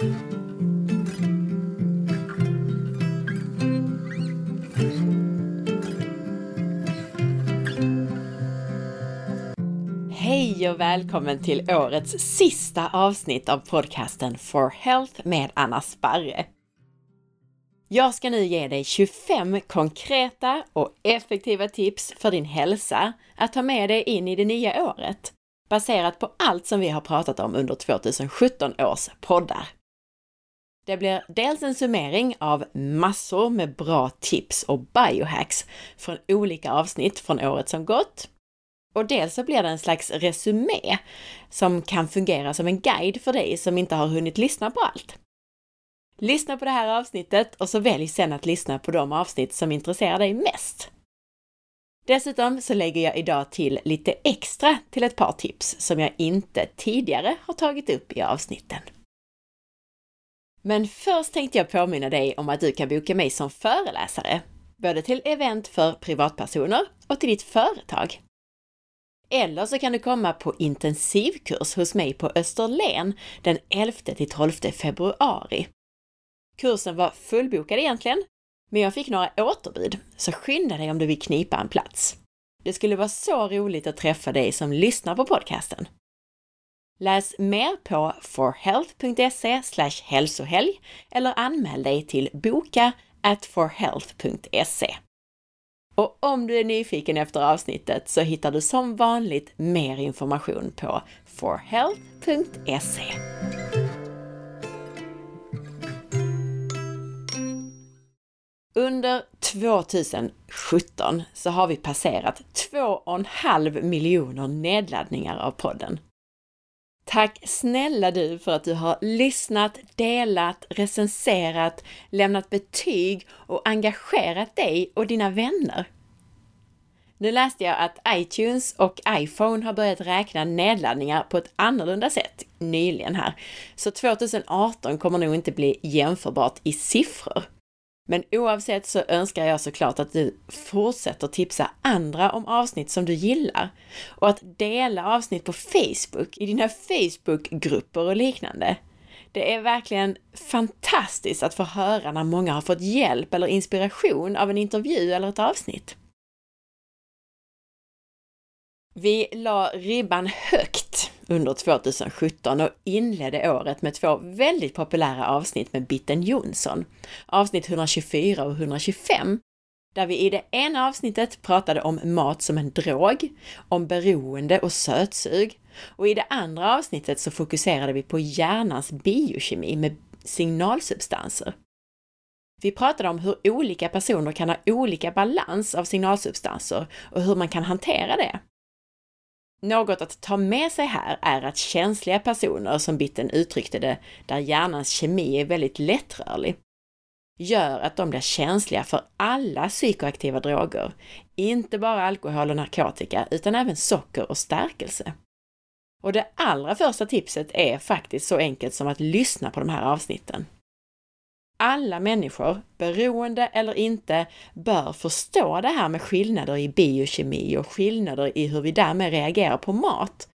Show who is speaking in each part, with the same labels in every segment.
Speaker 1: Hej och välkommen till årets sista avsnitt av podcasten For Health med Anna Sparre. Jag ska nu ge dig 25 konkreta och effektiva tips för din hälsa att ta med dig in i det nya året, baserat på allt som vi har pratat om under 2017 års poddar. Det blir dels en summering av massor med bra tips och biohacks från olika avsnitt från året som gått. Och dels så blir det en slags resumé som kan fungera som en guide för dig som inte har hunnit lyssna på allt. Lyssna på det här avsnittet och så välj sen att lyssna på de avsnitt som intresserar dig mest. Dessutom så lägger jag idag till lite extra till ett par tips som jag inte tidigare har tagit upp i avsnitten. Men först tänkte jag påminna dig om att du kan boka mig som föreläsare, både till event för privatpersoner och till ditt företag. Eller så kan du komma på intensivkurs hos mig på Österlen den 11-12 februari. Kursen var fullbokad egentligen, men jag fick några återbud, så skynda dig om du vill knipa en plats. Det skulle vara så roligt att träffa dig som lyssnar på podcasten. Läs mer på forhealth.se hälsohelg eller anmäl dig till boka at forhealth.se. Och om du är nyfiken efter avsnittet så hittar du som vanligt mer information på forhealth.se. Under 2017 så har vi passerat 2,5 miljoner nedladdningar av podden. Tack snälla du för att du har lyssnat, delat, recenserat, lämnat betyg och engagerat dig och dina vänner. Nu läste jag att iTunes och iPhone har börjat räkna nedladdningar på ett annorlunda sätt nyligen här. Så 2018 kommer nog inte bli jämförbart i siffror. Men oavsett så önskar jag såklart att du fortsätter tipsa andra om avsnitt som du gillar och att dela avsnitt på Facebook, i dina Facebookgrupper och liknande. Det är verkligen fantastiskt att få höra när många har fått hjälp eller inspiration av en intervju eller ett avsnitt. Vi la ribban högt under 2017 och inledde året med två väldigt populära avsnitt med Bitten Jonsson. Avsnitt 124 och 125 där vi i det ena avsnittet pratade om mat som en drog, om beroende och sötsug. Och i det andra avsnittet så fokuserade vi på hjärnans biokemi med signalsubstanser. Vi pratade om hur olika personer kan ha olika balans av signalsubstanser och hur man kan hantera det. Något att ta med sig här är att känsliga personer, som Bitten uttryckte det, där hjärnans kemi är väldigt lättrörlig, gör att de blir känsliga för alla psykoaktiva droger, inte bara alkohol och narkotika, utan även socker och stärkelse. Och det allra första tipset är faktiskt så enkelt som att lyssna på de här avsnitten alla människor, beroende eller inte, bör förstå det här med skillnader i biokemi och skillnader i hur vi därmed reagerar på mat.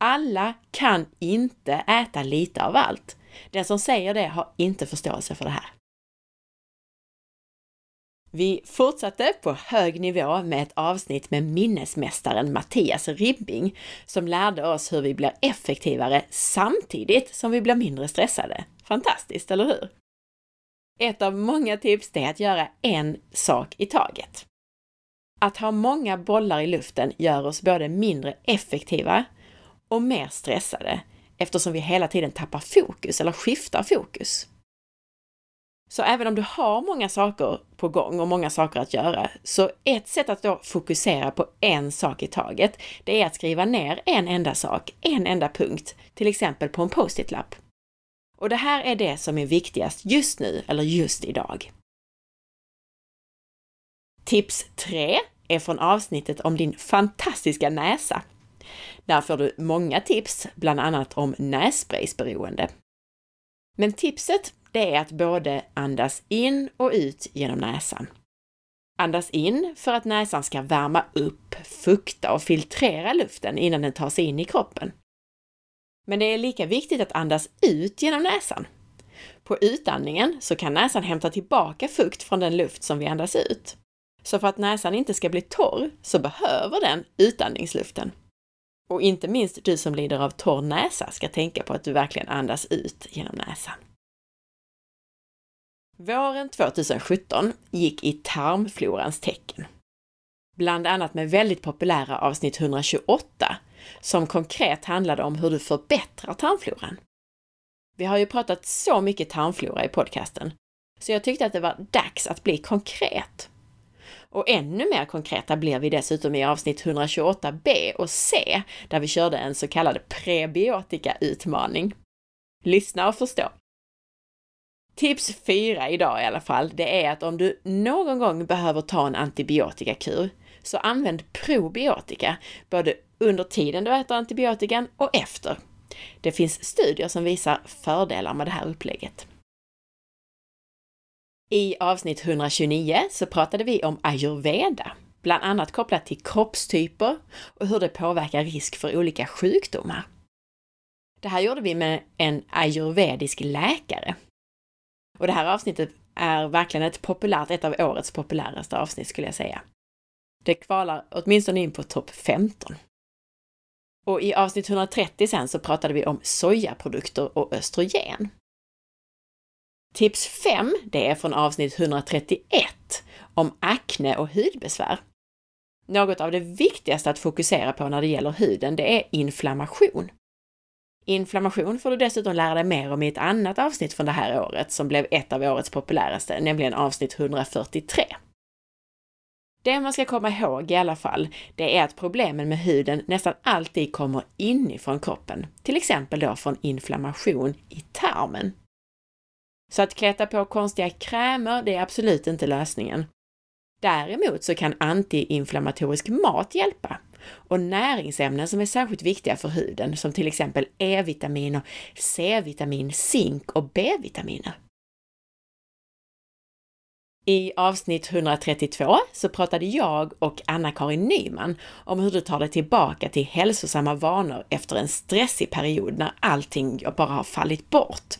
Speaker 1: Alla kan inte äta lite av allt. Den som säger det har inte förståelse för det här. Vi fortsatte på hög nivå med ett avsnitt med minnesmästaren Mattias Ribbing som lärde oss hur vi blir effektivare samtidigt som vi blir mindre stressade. Fantastiskt, eller hur? Ett av många tips är att göra en sak i taget. Att ha många bollar i luften gör oss både mindre effektiva och mer stressade eftersom vi hela tiden tappar fokus eller skiftar fokus. Så även om du har många saker på gång och många saker att göra, så ett sätt att då fokusera på en sak i taget, det är att skriva ner en enda sak, en enda punkt, till exempel på en post-it-lapp. Och det här är det som är viktigast just nu eller just idag. Tips 3 är från avsnittet om din fantastiska näsa. Där får du många tips, bland annat om nässpraysberoende. Men tipset, det är att både andas in och ut genom näsan. Andas in för att näsan ska värma upp, fukta och filtrera luften innan den tar sig in i kroppen. Men det är lika viktigt att andas ut genom näsan. På utandningen så kan näsan hämta tillbaka fukt från den luft som vi andas ut. Så för att näsan inte ska bli torr så behöver den utandningsluften. Och inte minst du som lider av torr näsa ska tänka på att du verkligen andas ut genom näsan. Våren 2017 gick i tarmflorans tecken. Bland annat med väldigt populära avsnitt 128 som konkret handlade om hur du förbättrar tarmfloran. Vi har ju pratat så mycket tarmflora i podcasten, så jag tyckte att det var dags att bli konkret. Och ännu mer konkreta blir vi dessutom i avsnitt 128b och c, där vi körde en så kallad prebiotika-utmaning. Lyssna och förstå! Tips 4 idag i alla fall, det är att om du någon gång behöver ta en antibiotikakur, så använd probiotika, både under tiden du äter antibiotikan och efter. Det finns studier som visar fördelar med det här upplägget. I avsnitt 129 så pratade vi om ayurveda, bland annat kopplat till kroppstyper och hur det påverkar risk för olika sjukdomar. Det här gjorde vi med en ayurvedisk läkare. Och det här avsnittet är verkligen ett populärt, ett av årets populäraste avsnitt skulle jag säga. Det kvalar åtminstone in på topp 15. Och i avsnitt 130 sen så pratade vi om sojaprodukter och östrogen. Tips 5, det är från avsnitt 131 om akne och hudbesvär. Något av det viktigaste att fokusera på när det gäller huden, det är inflammation. Inflammation får du dessutom lära dig mer om i ett annat avsnitt från det här året som blev ett av årets populäraste, nämligen avsnitt 143. Det man ska komma ihåg i alla fall, det är att problemen med huden nästan alltid kommer inifrån kroppen, till exempel då från inflammation i tarmen. Så att kläta på konstiga krämer, det är absolut inte lösningen. Däremot så kan antiinflammatorisk mat hjälpa och näringsämnen som är särskilt viktiga för huden, som till exempel E-vitamin och C-vitamin, zink och B-vitaminer. I avsnitt 132 så pratade jag och Anna-Karin Nyman om hur du tar dig tillbaka till hälsosamma vanor efter en stressig period när allting bara har fallit bort.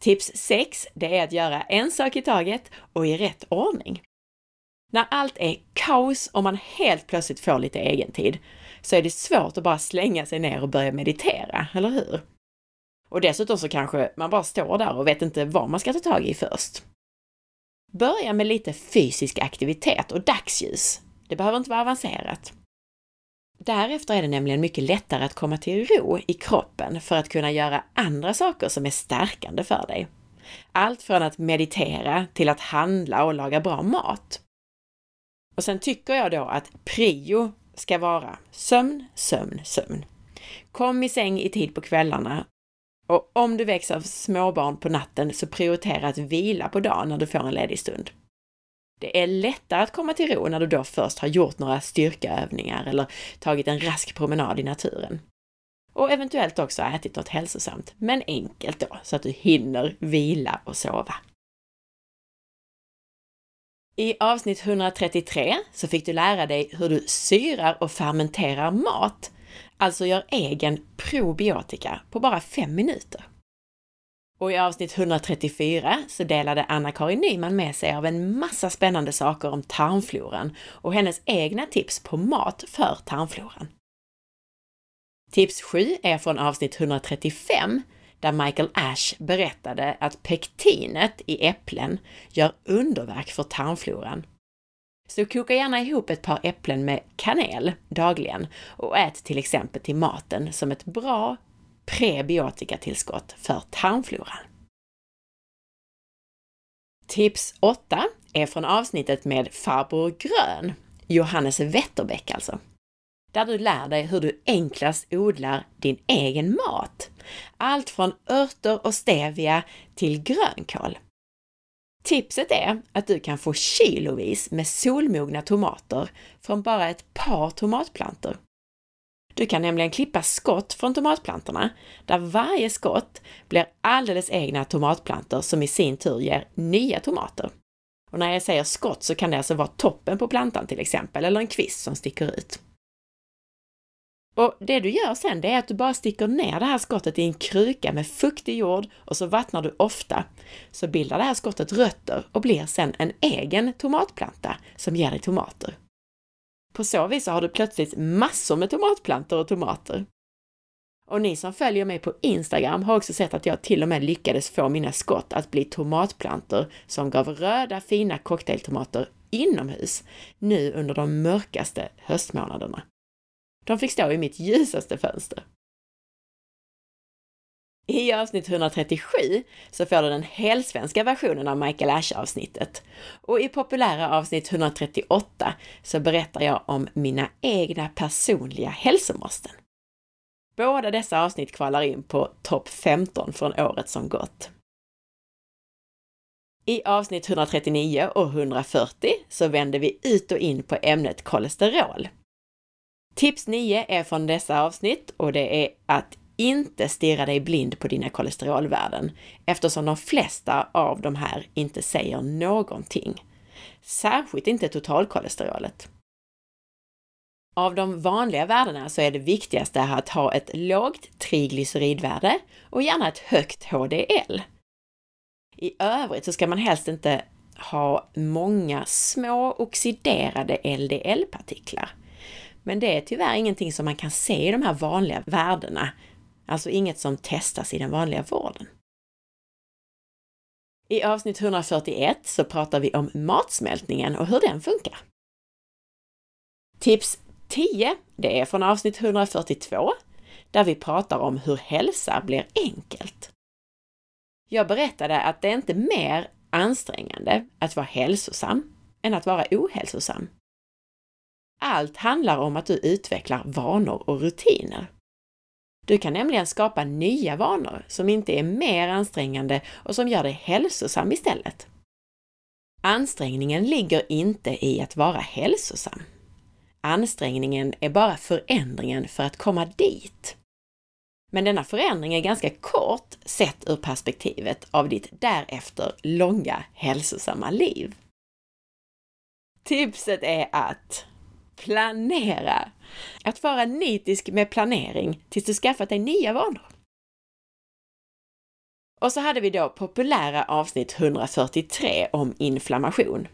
Speaker 1: Tips 6, det är att göra en sak i taget och i rätt ordning. När allt är kaos och man helt plötsligt får lite egentid så är det svårt att bara slänga sig ner och börja meditera, eller hur? Och dessutom så kanske man bara står där och vet inte vad man ska ta tag i först. Börja med lite fysisk aktivitet och dagsljus. Det behöver inte vara avancerat. Därefter är det nämligen mycket lättare att komma till ro i kroppen för att kunna göra andra saker som är stärkande för dig. Allt från att meditera till att handla och laga bra mat. Och sen tycker jag då att prio ska vara sömn, sömn, sömn. Kom i säng i tid på kvällarna och om du väcks av småbarn på natten så prioritera att vila på dagen när du får en ledig stund. Det är lättare att komma till ro när du då först har gjort några styrkeövningar eller tagit en rask promenad i naturen. Och eventuellt också ätit något hälsosamt, men enkelt då, så att du hinner vila och sova. I avsnitt 133 så fick du lära dig hur du syrar och fermenterar mat, alltså gör egen probiotika på bara fem minuter. Och i avsnitt 134 så delade Anna-Karin Nyman med sig av en massa spännande saker om tarmfloran och hennes egna tips på mat för tarmfloran. Tips 7 är från avsnitt 135 där Michael Ash berättade att pektinet i äpplen gör underverk för tarmfloran. Så koka gärna ihop ett par äpplen med kanel dagligen och ät till exempel till maten som ett bra prebiotikatillskott för tarmfloran. Tips 8 är från avsnittet med farbror Grön, Johannes Wetterbeck alltså. Där du lär dig hur du enklast odlar din egen mat. Allt från örter och stevia till grönkål. Tipset är att du kan få kilovis med solmogna tomater från bara ett par tomatplantor. Du kan nämligen klippa skott från tomatplantorna, där varje skott blir alldeles egna tomatplantor som i sin tur ger nya tomater. Och när jag säger skott så kan det alltså vara toppen på plantan till exempel, eller en kvist som sticker ut. Och det du gör sen, det är att du bara sticker ner det här skottet i en kruka med fuktig jord och så vattnar du ofta. Så bildar det här skottet rötter och blir sen en egen tomatplanta som ger dig tomater. På så vis har du plötsligt massor med tomatplantor och tomater. Och ni som följer mig på Instagram har också sett att jag till och med lyckades få mina skott att bli tomatplantor som gav röda fina cocktailtomater inomhus nu under de mörkaste höstmånaderna. De fick stå i mitt ljusaste fönster. I avsnitt 137 så får du den helsvenska versionen av Michael Ash-avsnittet. Och i populära avsnitt 138 så berättar jag om mina egna personliga hälsomåsten. Båda dessa avsnitt kvalar in på topp 15 från året som gått. I avsnitt 139 och 140 så vänder vi ut och in på ämnet kolesterol. Tips 9 är från dessa avsnitt och det är att inte stirra dig blind på dina kolesterolvärden eftersom de flesta av de här inte säger någonting. Särskilt inte totalkolesterolet. Av de vanliga värdena så är det viktigaste att ha ett lågt triglyceridvärde och gärna ett högt HDL. I övrigt så ska man helst inte ha många små oxiderade LDL-partiklar. Men det är tyvärr ingenting som man kan se i de här vanliga värdena, alltså inget som testas i den vanliga vården. I avsnitt 141 så pratar vi om matsmältningen och hur den funkar. Tips 10, det är från avsnitt 142, där vi pratar om hur hälsa blir enkelt. Jag berättade att det är inte mer ansträngande att vara hälsosam än att vara ohälsosam. Allt handlar om att du utvecklar vanor och rutiner. Du kan nämligen skapa nya vanor som inte är mer ansträngande och som gör dig hälsosam istället. Ansträngningen ligger inte i att vara hälsosam. Ansträngningen är bara förändringen för att komma dit. Men denna förändring är ganska kort sett ur perspektivet av ditt därefter långa hälsosamma liv. Tipset är att planera. Att vara nitisk med planering tills du skaffat dig nya vanor. Och så hade vi då populära avsnitt 143 om inflammation.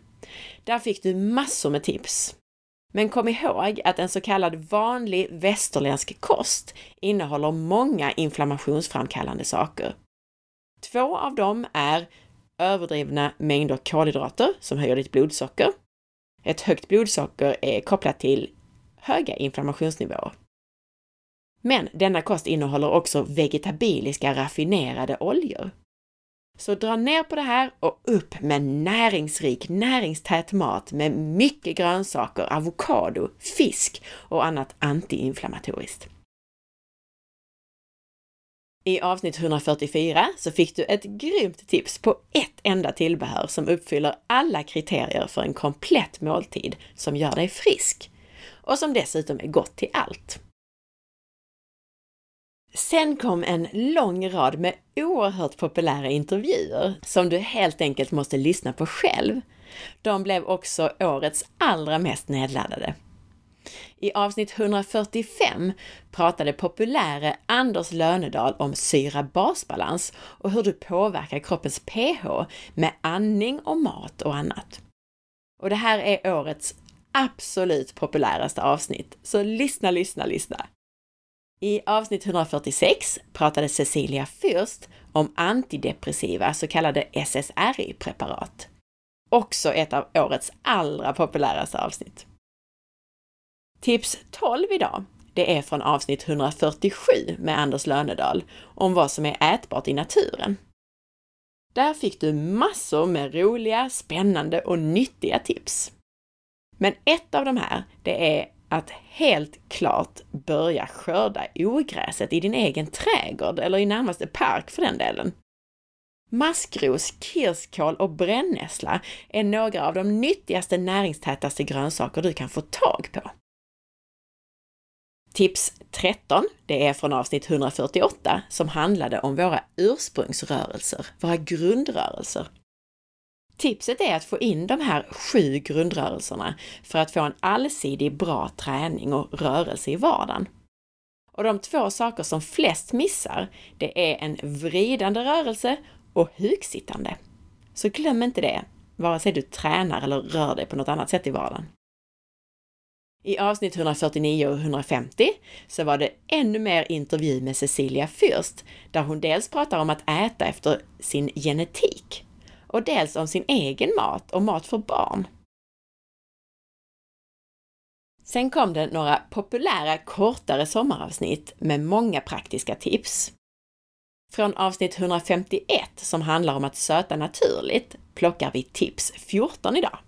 Speaker 1: Där fick du massor med tips. Men kom ihåg att en så kallad vanlig västerländsk kost innehåller många inflammationsframkallande saker. Två av dem är överdrivna mängder kolhydrater som höjer ditt blodsocker ett högt blodsocker är kopplat till höga inflammationsnivåer. Men denna kost innehåller också vegetabiliska raffinerade oljor. Så dra ner på det här och upp med näringsrik, näringstät mat med mycket grönsaker, avokado, fisk och annat antiinflammatoriskt. I avsnitt 144 så fick du ett grymt tips på ett enda tillbehör som uppfyller alla kriterier för en komplett måltid som gör dig frisk och som dessutom är gott till allt. Sen kom en lång rad med oerhört populära intervjuer som du helt enkelt måste lyssna på själv. De blev också årets allra mest nedladdade. I avsnitt 145 pratade populäre Anders Lönedal om syra-basbalans och hur du påverkar kroppens pH med andning och mat och annat. Och det här är årets absolut populäraste avsnitt, så lyssna, lyssna, lyssna! I avsnitt 146 pratade Cecilia Fürst om antidepressiva så kallade SSRI-preparat. Också ett av årets allra populäraste avsnitt. Tips 12 idag, det är från avsnitt 147 med Anders Lönedal om vad som är ätbart i naturen. Där fick du massor med roliga, spännande och nyttiga tips. Men ett av de här, det är att helt klart börja skörda ogräset i din egen trädgård eller i närmaste park för den delen. Maskros, kirskål och brännässla är några av de nyttigaste näringstätaste grönsaker du kan få tag på. Tips 13, det är från avsnitt 148 som handlade om våra ursprungsrörelser, våra grundrörelser. Tipset är att få in de här sju grundrörelserna för att få en allsidig bra träning och rörelse i vardagen. Och de två saker som flest missar, det är en vridande rörelse och huksittande. Så glöm inte det, vare sig du tränar eller rör dig på något annat sätt i vardagen. I avsnitt 149 och 150 så var det ännu mer intervju med Cecilia Fürst, där hon dels pratar om att äta efter sin genetik och dels om sin egen mat och mat för barn. Sen kom det några populära kortare sommaravsnitt med många praktiska tips. Från avsnitt 151 som handlar om att söta naturligt plockar vi tips 14 idag.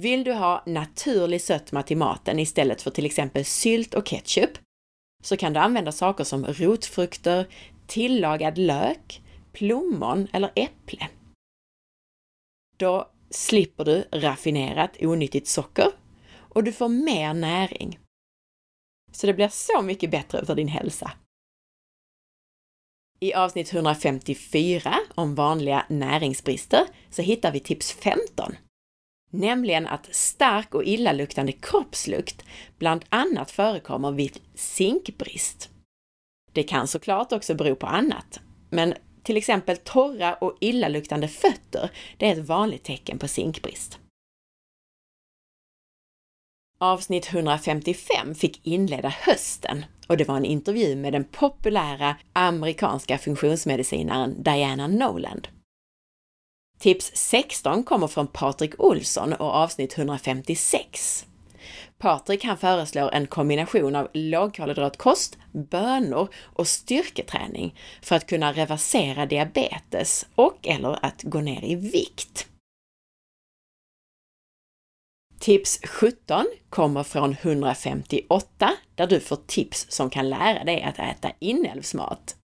Speaker 1: Vill du ha naturlig sötma till maten istället för till exempel sylt och ketchup så kan du använda saker som rotfrukter, tillagad lök, plommon eller äpple. Då slipper du raffinerat onyttigt socker och du får mer näring. Så det blir så mycket bättre för din hälsa. I avsnitt 154 om vanliga näringsbrister så hittar vi tips 15. Nämligen att stark och illaluktande kroppslukt bland annat förekommer vid zinkbrist. Det kan såklart också bero på annat, men till exempel torra och illaluktande fötter, det är ett vanligt tecken på zinkbrist. Avsnitt 155 fick inleda hösten och det var en intervju med den populära amerikanska funktionsmedicinaren Diana Noland. Tips 16 kommer från Patrik Olsson och avsnitt 156. Patrik han föreslår en kombination av lågkolhydratkost, bönor och styrketräning för att kunna reversera diabetes och eller att gå ner i vikt. Tips 17 kommer från 158 där du får tips som kan lära dig att äta inälvsmat.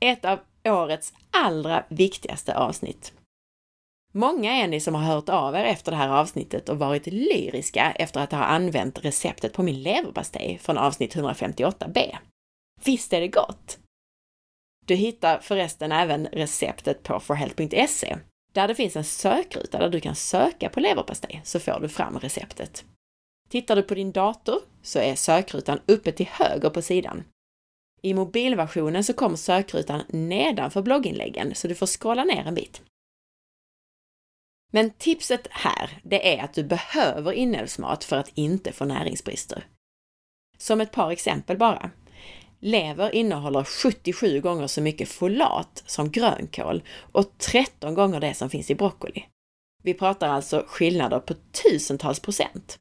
Speaker 1: Ett av årets allra viktigaste avsnitt. Många är ni som har hört av er efter det här avsnittet och varit lyriska efter att ha använt receptet på min leverpastej från avsnitt 158b. Visst är det gott? Du hittar förresten även receptet på forhealth.se där det finns en sökruta där du kan söka på leverpastej så får du fram receptet. Tittar du på din dator så är sökrutan uppe till höger på sidan. I mobilversionen så kommer sökrutan nedanför blogginläggen så du får scrolla ner en bit. Men tipset här, det är att du behöver inälvsmat för att inte få näringsbrister. Som ett par exempel bara. Lever innehåller 77 gånger så mycket folat som grönkål och 13 gånger det som finns i broccoli. Vi pratar alltså skillnader på tusentals procent.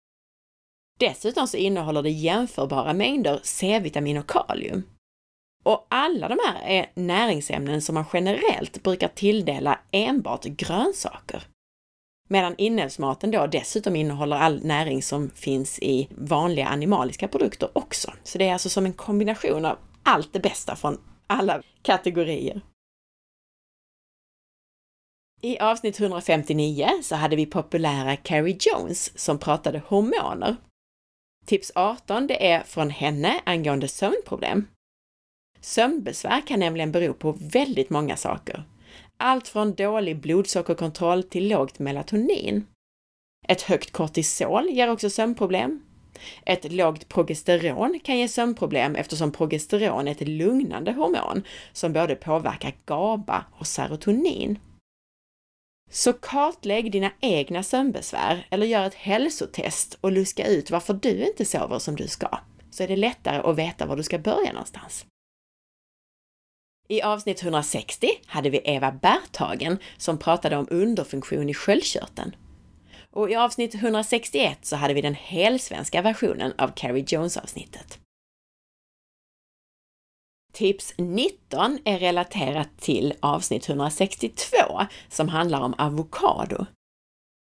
Speaker 1: Dessutom så innehåller det jämförbara mängder C-vitamin och kalium. Och alla de här är näringsämnen som man generellt brukar tilldela enbart grönsaker. Medan inälvsmaten då dessutom innehåller all näring som finns i vanliga animaliska produkter också. Så det är alltså som en kombination av allt det bästa från alla kategorier. I avsnitt 159 så hade vi populära Carrie Jones som pratade hormoner. Tips 18 det är från henne angående sömnproblem. Sömnbesvär kan nämligen bero på väldigt många saker. Allt från dålig blodsockerkontroll till lågt melatonin. Ett högt kortisol ger också sömnproblem. Ett lågt progesteron kan ge sömnproblem eftersom progesteron är ett lugnande hormon som både påverkar GABA och serotonin. Så kartlägg dina egna sömnbesvär eller gör ett hälsotest och luska ut varför du inte sover som du ska, så är det lättare att veta var du ska börja någonstans. I avsnitt 160 hade vi Eva Berthagen som pratade om underfunktion i sköldkörteln. Och i avsnitt 161 så hade vi den helsvenska versionen av Carrie Jones-avsnittet. Tips 19 är relaterat till avsnitt 162 som handlar om avokado.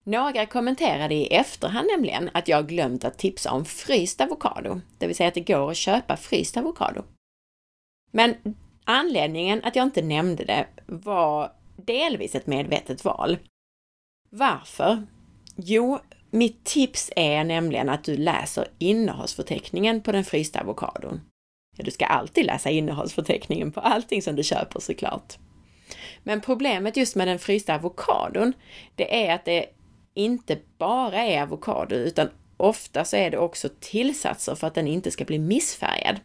Speaker 1: Några kommenterade i efterhand nämligen att jag glömt att tipsa om fryst avokado, det vill säga att det går att köpa fryst avokado. Men Anledningen att jag inte nämnde det var delvis ett medvetet val. Varför? Jo, mitt tips är nämligen att du läser innehållsförteckningen på den frysta avokadon. Ja, du ska alltid läsa innehållsförteckningen på allting som du köper såklart. Men problemet just med den frysta avokadon, det är att det inte bara är avokado, utan ofta så är det också tillsatser för att den inte ska bli missfärgad.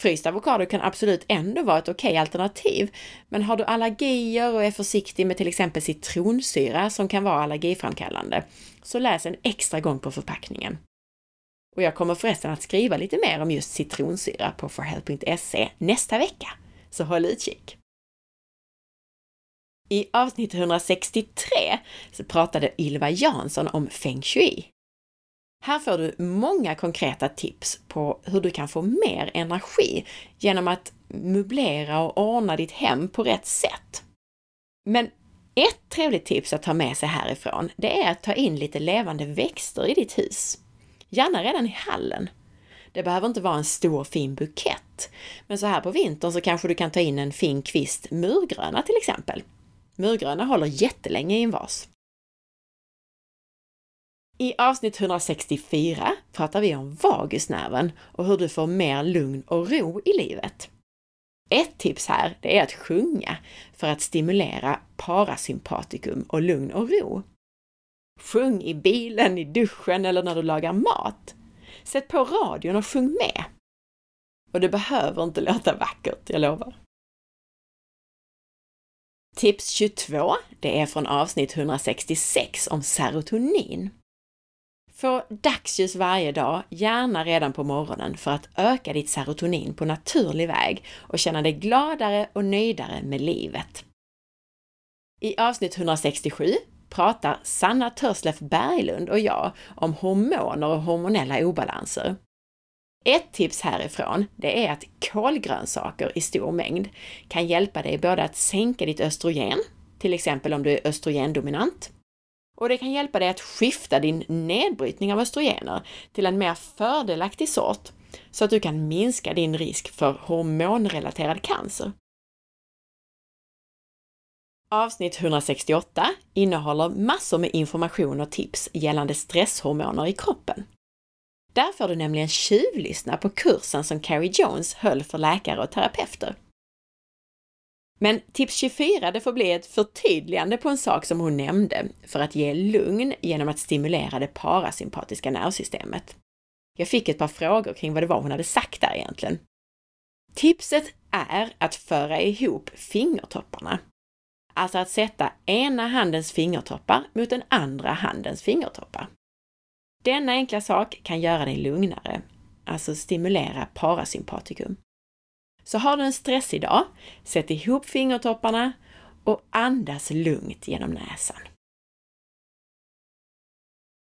Speaker 1: Fryst avokado kan absolut ändå vara ett okej alternativ, men har du allergier och är försiktig med till exempel citronsyra som kan vara allergiframkallande, så läs en extra gång på förpackningen. Och jag kommer förresten att skriva lite mer om just citronsyra på forhealth.se nästa vecka, så håll utkik! I avsnitt 163 så pratade Ylva Jansson om feng shui. Här får du många konkreta tips på hur du kan få mer energi genom att möblera och ordna ditt hem på rätt sätt. Men ett trevligt tips att ta med sig härifrån, det är att ta in lite levande växter i ditt hus. Gärna redan i hallen. Det behöver inte vara en stor fin bukett, men så här på vintern så kanske du kan ta in en fin kvist murgröna till exempel. Murgröna håller jättelänge i en vas. I avsnitt 164 pratar vi om vagusnerven och hur du får mer lugn och ro i livet. Ett tips här, det är att sjunga för att stimulera parasympatikum och lugn och ro. Sjung i bilen, i duschen eller när du lagar mat. Sätt på radion och sjung med. Och det behöver inte låta vackert, jag lovar. Tips 22, det är från avsnitt 166 om serotonin. Få dagsljus varje dag, gärna redan på morgonen, för att öka ditt serotonin på naturlig väg och känna dig gladare och nöjdare med livet. I avsnitt 167 pratar Sanna Törslef Berglund och jag om hormoner och hormonella obalanser. Ett tips härifrån, det är att kolgrönsaker i stor mängd kan hjälpa dig både att sänka ditt östrogen, till exempel om du är östrogendominant, och det kan hjälpa dig att skifta din nedbrytning av östrogener till en mer fördelaktig sort så att du kan minska din risk för hormonrelaterad cancer. Avsnitt 168 innehåller massor med information och tips gällande stresshormoner i kroppen. Där får du nämligen tjuvlyssna på kursen som Carrie Jones höll för läkare och terapeuter. Men tips 24, det får bli ett förtydligande på en sak som hon nämnde för att ge lugn genom att stimulera det parasympatiska nervsystemet. Jag fick ett par frågor kring vad det var hon hade sagt där egentligen. Tipset är att föra ihop fingertopparna. Alltså att sätta ena handens fingertoppar mot den andra handens fingertoppar. Denna enkla sak kan göra dig lugnare, alltså stimulera parasympatikum. Så har du en stressig dag, sätt ihop fingertopparna och andas lugnt genom näsan.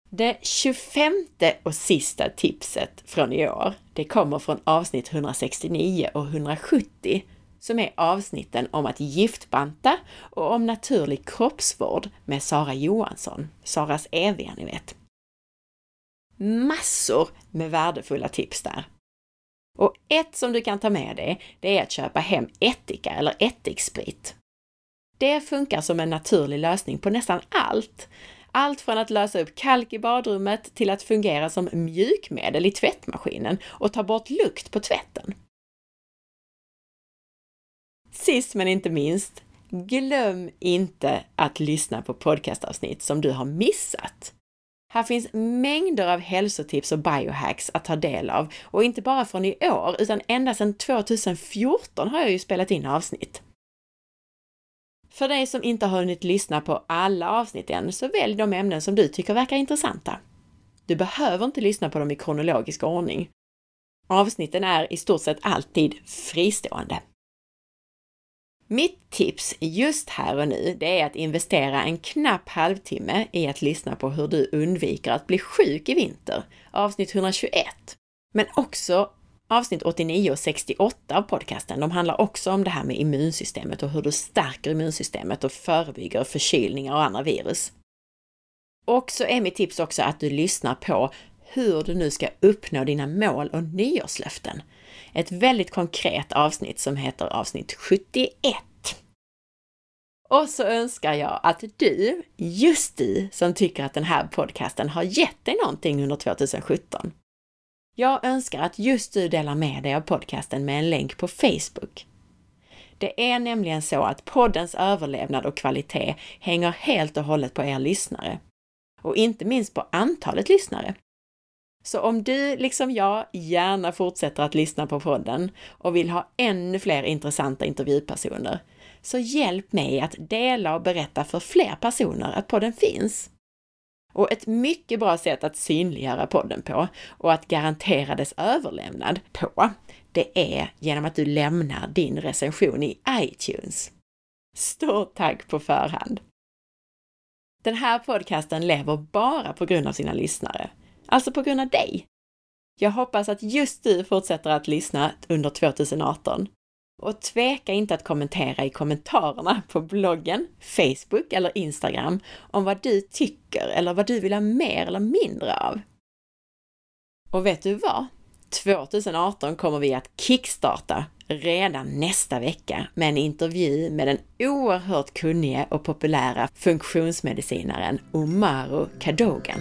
Speaker 1: Det 25 och sista tipset från i år, det kommer från avsnitt 169 och 170 som är avsnitten om att giftbanta och om naturlig kroppsvård med Sara Johansson, Saras eviga ni vet. Massor med värdefulla tips där. Och ett som du kan ta med dig, det är att köpa hem ättika eller ättiksprit. Det funkar som en naturlig lösning på nästan allt. Allt från att lösa upp kalk i badrummet till att fungera som mjukmedel i tvättmaskinen och ta bort lukt på tvätten. Sist men inte minst, glöm inte att lyssna på podcastavsnitt som du har missat. Här finns mängder av hälsotips och biohacks att ta del av och inte bara från i år utan ända sedan 2014 har jag ju spelat in avsnitt. För dig som inte har hunnit lyssna på alla avsnitt än, så välj de ämnen som du tycker verkar intressanta. Du behöver inte lyssna på dem i kronologisk ordning. Avsnitten är i stort sett alltid fristående. Mitt tips just här och nu, det är att investera en knapp halvtimme i att lyssna på hur du undviker att bli sjuk i vinter, avsnitt 121. Men också avsnitt 89 och 68 av podcasten, de handlar också om det här med immunsystemet och hur du stärker immunsystemet och förebygger förkylningar och andra virus. Och så är mitt tips också att du lyssnar på hur du nu ska uppnå dina mål och nyårslöften ett väldigt konkret avsnitt som heter avsnitt 71. Och så önskar jag att du, just du som tycker att den här podcasten har gett dig någonting under 2017. Jag önskar att just du delar med dig av podcasten med en länk på Facebook. Det är nämligen så att poddens överlevnad och kvalitet hänger helt och hållet på er lyssnare. Och inte minst på antalet lyssnare. Så om du, liksom jag, gärna fortsätter att lyssna på podden och vill ha ännu fler intressanta intervjupersoner, så hjälp mig att dela och berätta för fler personer att podden finns. Och ett mycket bra sätt att synliggöra podden på och att garantera dess överlämnad på, det är genom att du lämnar din recension i iTunes. Stort tack på förhand! Den här podcasten lever bara på grund av sina lyssnare, alltså på grund av dig. Jag hoppas att just du fortsätter att lyssna under 2018 och tveka inte att kommentera i kommentarerna på bloggen, Facebook eller Instagram om vad du tycker eller vad du vill ha mer eller mindre av. Och vet du vad? 2018 kommer vi att kickstarta redan nästa vecka med en intervju med den oerhört kunnige och populära funktionsmedicinaren Omaru Kadogan.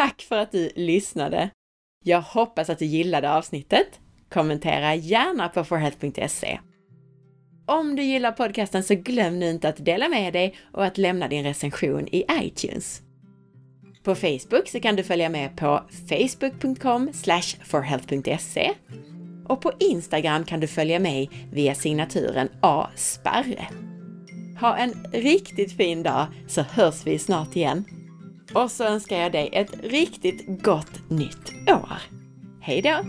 Speaker 1: Tack för att du lyssnade! Jag hoppas att du gillade avsnittet. Kommentera gärna på forhealth.se. Om du gillar podcasten så glöm nu inte att dela med dig och att lämna din recension i iTunes. På Facebook så kan du följa med på facebook.com forhealth.se och på Instagram kan du följa mig via signaturen asparre. Ha en riktigt fin dag så hörs vi snart igen. Och så önskar jag dig ett riktigt gott nytt år. Hej då!